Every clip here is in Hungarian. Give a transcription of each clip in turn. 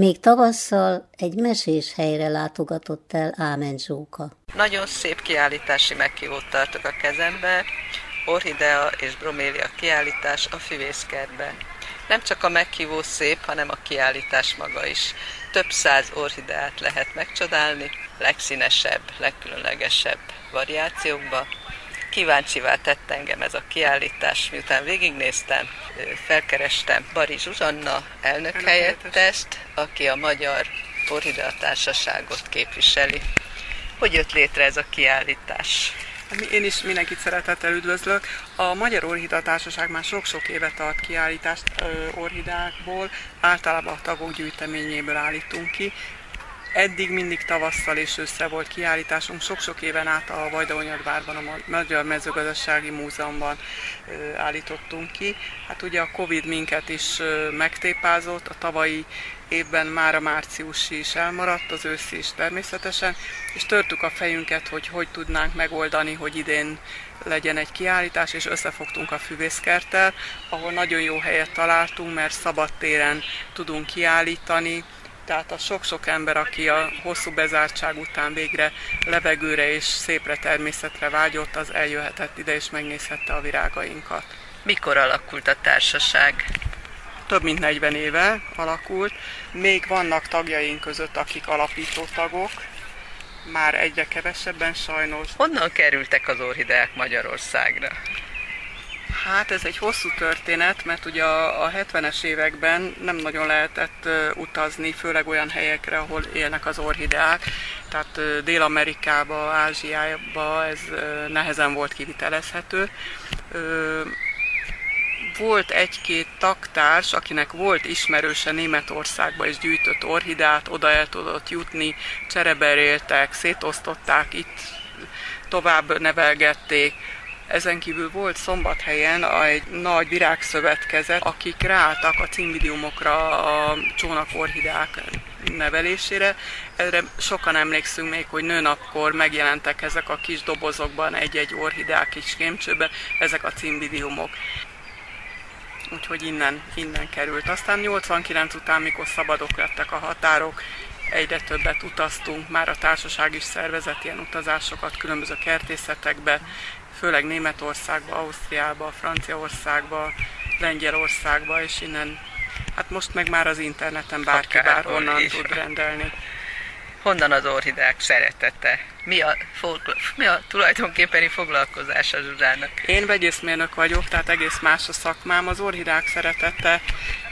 Még tavasszal egy mesés helyre látogatott el Ámen Zsóka. Nagyon szép kiállítási meghívót tartok a kezembe, Orhidea és Bromélia kiállítás a füvészkertben. Nem csak a meghívó szép, hanem a kiállítás maga is. Több száz orhideát lehet megcsodálni, legszínesebb, legkülönlegesebb variációkba, Kíváncsivá tett engem ez a kiállítás, miután végignéztem, felkerestem Bari Zsuzsanna elnök helyettest, aki a Magyar Orhidea Társaságot képviseli. Hogy jött létre ez a kiállítás? Én is mindenkit szeretettel üdvözlök. A Magyar Orhida Társaság már sok-sok éve tart kiállítást orhidákból, általában a tagok gyűjteményéből állítunk ki. Eddig mindig tavasszal és össze volt kiállításunk, sok-sok éven át a Vajdaonyadvárban, a Magyar Mezőgazdasági Múzeumban állítottunk ki. Hát ugye a Covid minket is megtépázott, a tavalyi évben már a márciusi is elmaradt, az őszi is természetesen, és törtük a fejünket, hogy hogy tudnánk megoldani, hogy idén legyen egy kiállítás, és összefogtunk a füvészkerttel, ahol nagyon jó helyet találtunk, mert szabad téren tudunk kiállítani, tehát a sok-sok ember, aki a hosszú bezártság után végre levegőre és szépre természetre vágyott, az eljöhetett ide és megnézhette a virágainkat. Mikor alakult a társaság? Több mint 40 éve alakult. Még vannak tagjaink között, akik alapító tagok, már egyre kevesebben sajnos. Honnan kerültek az orhideák Magyarországra? Hát ez egy hosszú történet, mert ugye a, a 70-es években nem nagyon lehetett utazni, főleg olyan helyekre, ahol élnek az orhideák. Tehát Dél-Amerikába, Ázsiába ez nehezen volt kivitelezhető. Volt egy-két taktárs, akinek volt ismerőse Németországba és gyűjtött orhidát, oda el tudott jutni, csereberéltek, szétosztották, itt tovább nevelgették, ezen kívül volt szombathelyen egy nagy virágszövetkezet, akik ráálltak a cimbidiumokra, a csónakorhidák nevelésére. Erre sokan emlékszünk még, hogy nőnapkor megjelentek ezek a kis dobozokban egy-egy orhidák kis kémcsőben, ezek a cimbidiumok. Úgyhogy innen, innen került. Aztán 89 után, mikor szabadok lettek a határok, egyre többet utaztunk, már a társaság is szervezett ilyen utazásokat különböző kertészetekbe, főleg Németországba, Ausztriába, Franciaországba, Lengyelországba, és innen, hát most meg már az interneten bárki bárhonnan tud rendelni. Honnan az orhidák szeretete? Mi a, mi a tulajdonképpeni foglalkozása Zsuzsának? Én vegyészmérnök vagyok, tehát egész más a szakmám. Az orhidák szeretete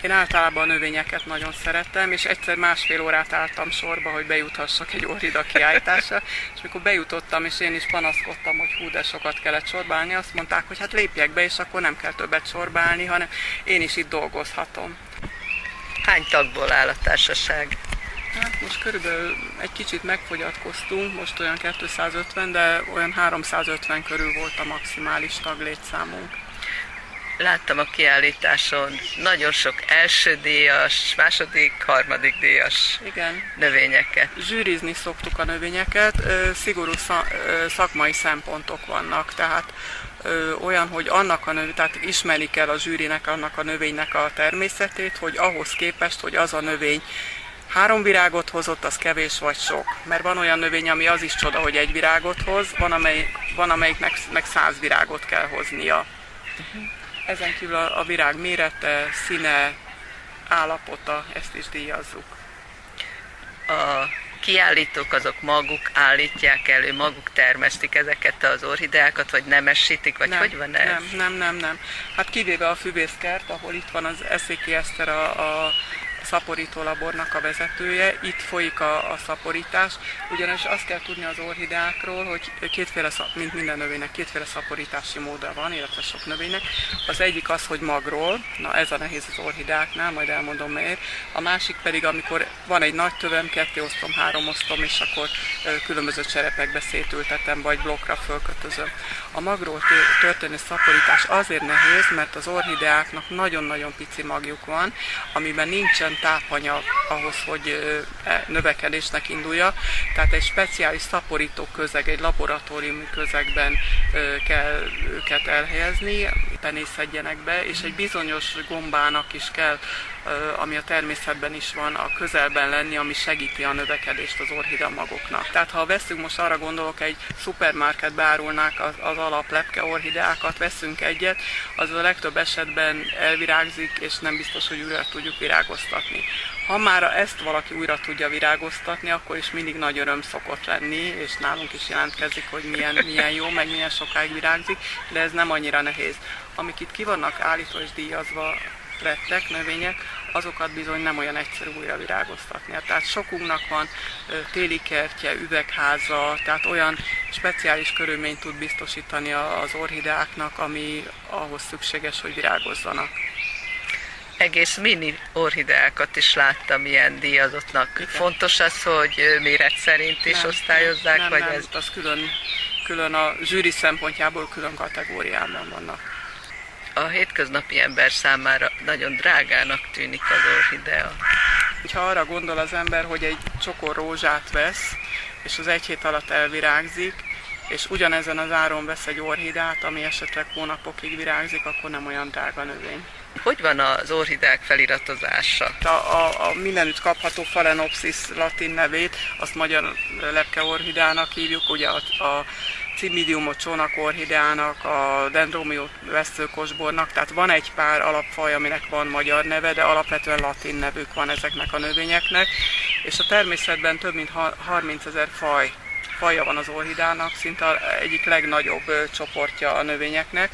én általában a növényeket nagyon szerettem, és egyszer másfél órát álltam sorba, hogy bejuthassak egy orhida kiállításra, és mikor bejutottam, és én is panaszkodtam, hogy hú, de sokat kellett sorbálni, azt mondták, hogy hát lépjek be, és akkor nem kell többet sorbálni, hanem én is itt dolgozhatom. Hány tagból áll a társaság? Hát most körülbelül egy kicsit megfogyatkoztunk, most olyan 250, de olyan 350 körül volt a maximális taglétszámunk láttam a kiállításon nagyon sok első díjas, második, harmadik díjas Igen. növényeket. Zsűrizni szoktuk a növényeket, szigorú szakmai szempontok vannak, tehát olyan, hogy annak a növény, tehát ismerik el a zsűrinek annak a növénynek a természetét, hogy ahhoz képest, hogy az a növény három virágot hozott, az kevés vagy sok. Mert van olyan növény, ami az is csoda, hogy egy virágot hoz, van, amelyik, van amelyiknek meg száz virágot kell hoznia. Ezen kívül a, a virág mérete, színe, állapota, ezt is díjazzuk. A kiállítók azok maguk állítják elő, maguk termesztik ezeket az orhideákat, vagy nemesítik, vagy nem, hogy van ez? Nem, nem, nem, nem. Hát kivéve a füvészkert, ahol itt van az Eszéki Eszter a, a szaporító labornak a vezetője, itt folyik a, a szaporítás, ugyanis azt kell tudni az orhidákról, hogy kétféle, mint minden növénynek, kétféle szaporítási móda van, illetve sok növénynek. Az egyik az, hogy magról, na ez a nehéz az orhidáknál, majd elmondom miért. A másik pedig, amikor van egy nagy tövem, ketté osztom, három osztom, és akkor különböző cserepekbe szétültetem, vagy blokkra fölkötözöm. A magról történő szaporítás azért nehéz, mert az orhideáknak nagyon-nagyon pici magjuk van, amiben nincsen tápanyag ahhoz, hogy e, növekedésnek indulja, tehát egy speciális szaporító közeg, egy laboratóriumi közegben kell őket elhelyezni, penészedjenek be, és egy bizonyos gombának is kell ami a természetben is van, a közelben lenni, ami segíti a növekedést az orhida magoknak. Tehát ha veszünk, most arra gondolok, egy szupermarketbe árulnák az, az alap orhideákat, veszünk egyet, az a legtöbb esetben elvirágzik, és nem biztos, hogy újra tudjuk virágoztatni. Ha már ezt valaki újra tudja virágoztatni, akkor is mindig nagy öröm szokott lenni, és nálunk is jelentkezik, hogy milyen, milyen jó, meg milyen sokáig virágzik, de ez nem annyira nehéz. Amik itt ki vannak állítva és díjazva, lettek, növények, azokat bizony nem olyan egyszerű újra virágoztatni. Tehát sokunknak van téli kertje, üvegháza, tehát olyan speciális körülményt tud biztosítani az orhideáknak, ami ahhoz szükséges, hogy virágozzanak egész mini orhideákat is láttam ilyen díjazottnak. Igen. Fontos az, hogy méret szerint is nem, osztályozzák, nem, vagy nem, ez? az külön, külön a zsűri szempontjából külön kategóriában vannak. A hétköznapi ember számára nagyon drágának tűnik az orhidea. Ha arra gondol az ember, hogy egy csokor rózsát vesz, és az egy hét alatt elvirágzik, és ugyanezen az áron vesz egy orhidát, ami esetleg hónapokig virágzik, akkor nem olyan drága növény. Hogy van az orhidák feliratozása? A, a, a mindenütt kapható Phalaenopsis latin nevét, azt magyar lepke orhidának hívjuk, ugye a, a cimidiumot csónakorhideának, a dendromiót veszőkosbornak, tehát van egy pár alapfaj, aminek van magyar neve, de alapvetően latin nevük van ezeknek a növényeknek, és a természetben több mint 30 ezer faj faja van az orhidának, szinte egyik legnagyobb csoportja a növényeknek,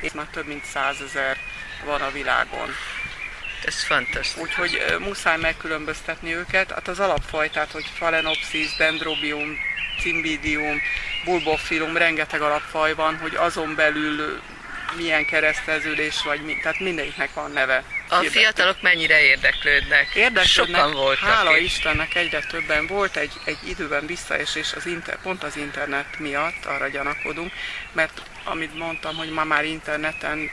és már több mint 100 ezer van a világon. Ez fontos. Úgyhogy muszáj megkülönböztetni őket. Hát az alapfajtát, hogy Phalaenopsis, Dendrobium, Cymbidium, Bulbophyllum, rengeteg alapfaj van, hogy azon belül milyen kereszteződés, vagy mi, tehát mindegyiknek van neve. A fiatalok mennyire érdeklődnek? Érdeklődnek, Sokan voltak hála és... Istennek egyre többen volt egy, egy időben visszaesés az inter, pont az internet miatt, arra gyanakodunk, mert amit mondtam, hogy ma már interneten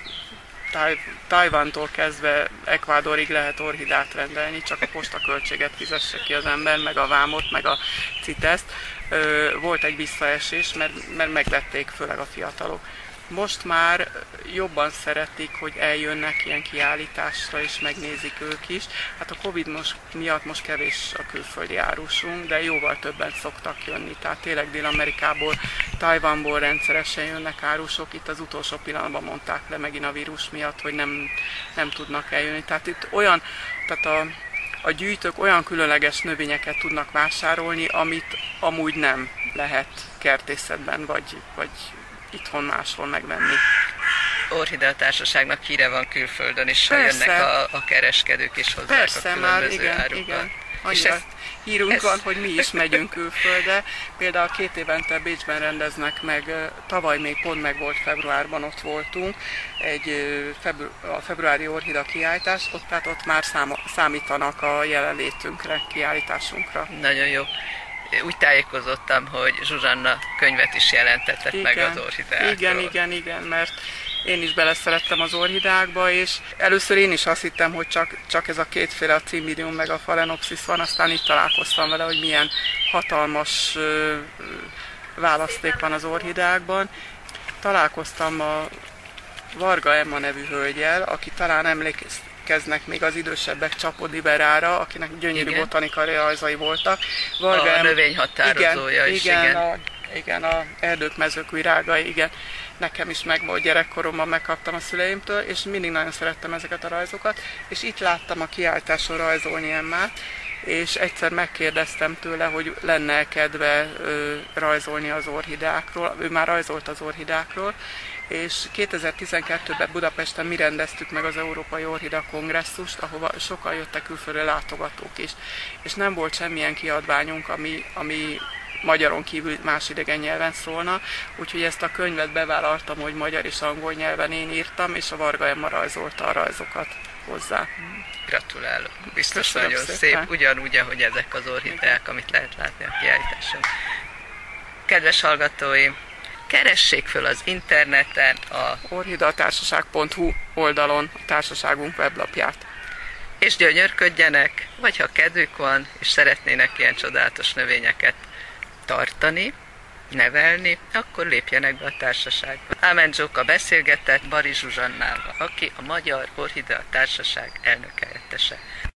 Tajvantól kezdve Ekvádorig lehet orhidát rendelni, csak a postaköltséget fizesse ki az ember, meg a vámot, meg a citeszt. Volt egy visszaesés, mert, mert megvették főleg a fiatalok. Most már jobban szeretik, hogy eljönnek ilyen kiállításra, és megnézik ők is. Hát a Covid most, miatt most kevés a külföldi árusunk, de jóval többen szoktak jönni. Tehát tényleg Dél-Amerikából, Tajvanból rendszeresen jönnek árusok. Itt az utolsó pillanatban mondták le megint a vírus miatt, hogy nem, nem tudnak eljönni. Tehát itt olyan, tehát a, a gyűjtők olyan különleges növényeket tudnak vásárolni, amit amúgy nem lehet kertészetben vagy, vagy itthon máshol megvenni. Orhidea társaságnak híre van külföldön is, ha jönnek a, a kereskedők és hozzák Persze, a különböző már, igen, árukat. igen. Annyira ez, hírunk ez... van, hogy mi is megyünk külföldre. Például két évente Bécsben rendeznek meg, tavaly még pont meg volt februárban, ott voltunk, egy febru, a februári orhida kiállítás, ott, tehát ott már száma, számítanak a jelenlétünkre, kiállításunkra. Nagyon jó úgy tájékozottam, hogy Zsuzsanna könyvet is jelentetett igen, meg az orhideákról. Igen, igen, igen, mert én is beleszerettem az orhidákba, és először én is azt hittem, hogy csak, csak ez a kétféle, a cimidium meg a phalaenopsis van, aztán itt találkoztam vele, hogy milyen hatalmas ö, választék van az orhidákban. Találkoztam a Varga Emma nevű hölgyel, aki talán emlékez, emlékeznek még az idősebbek Csapodi Verára, akinek gyönyörű igen. botanikai rajzai voltak. Varga a növényhatározója igen, is, igen. Igen, a, igen, a erdők, mezők virágai, igen. Nekem is meg volt gyerekkoromban, megkaptam a szüleimtől, és mindig nagyon szerettem ezeket a rajzokat, és itt láttam a kiáltáson rajzolni Emmát, és egyszer megkérdeztem tőle, hogy lenne kedve ö, rajzolni az orhidákról, ő már rajzolt az orhidákról, és 2012-ben Budapesten mi rendeztük meg az Európai Orhida Kongresszust, ahova sokan jöttek külföldre látogatók is, és nem volt semmilyen kiadványunk, ami, ami magyaron kívül más idegen nyelven szólna, úgyhogy ezt a könyvet bevállaltam, hogy magyar és angol nyelven én írtam, és a Varga Emma rajzolta a rajzokat hozzá. Gratulálok. Biztos Köszönöm nagyon szépen. szép, ugyanúgy, ahogy ezek az orhideák, amit lehet látni a kiállításon. Kedves hallgatóim, keressék föl az interneten a orhidatársaság.hu oldalon a társaságunk weblapját. És gyönyörködjenek, vagy ha kedvük van, és szeretnének ilyen csodálatos növényeket tartani, nevelni, akkor lépjenek be a társaságba. Ámen Zsóka beszélgetett Bari Zsuzsannával, aki a Magyar Orhidea Társaság elnöke helyettese.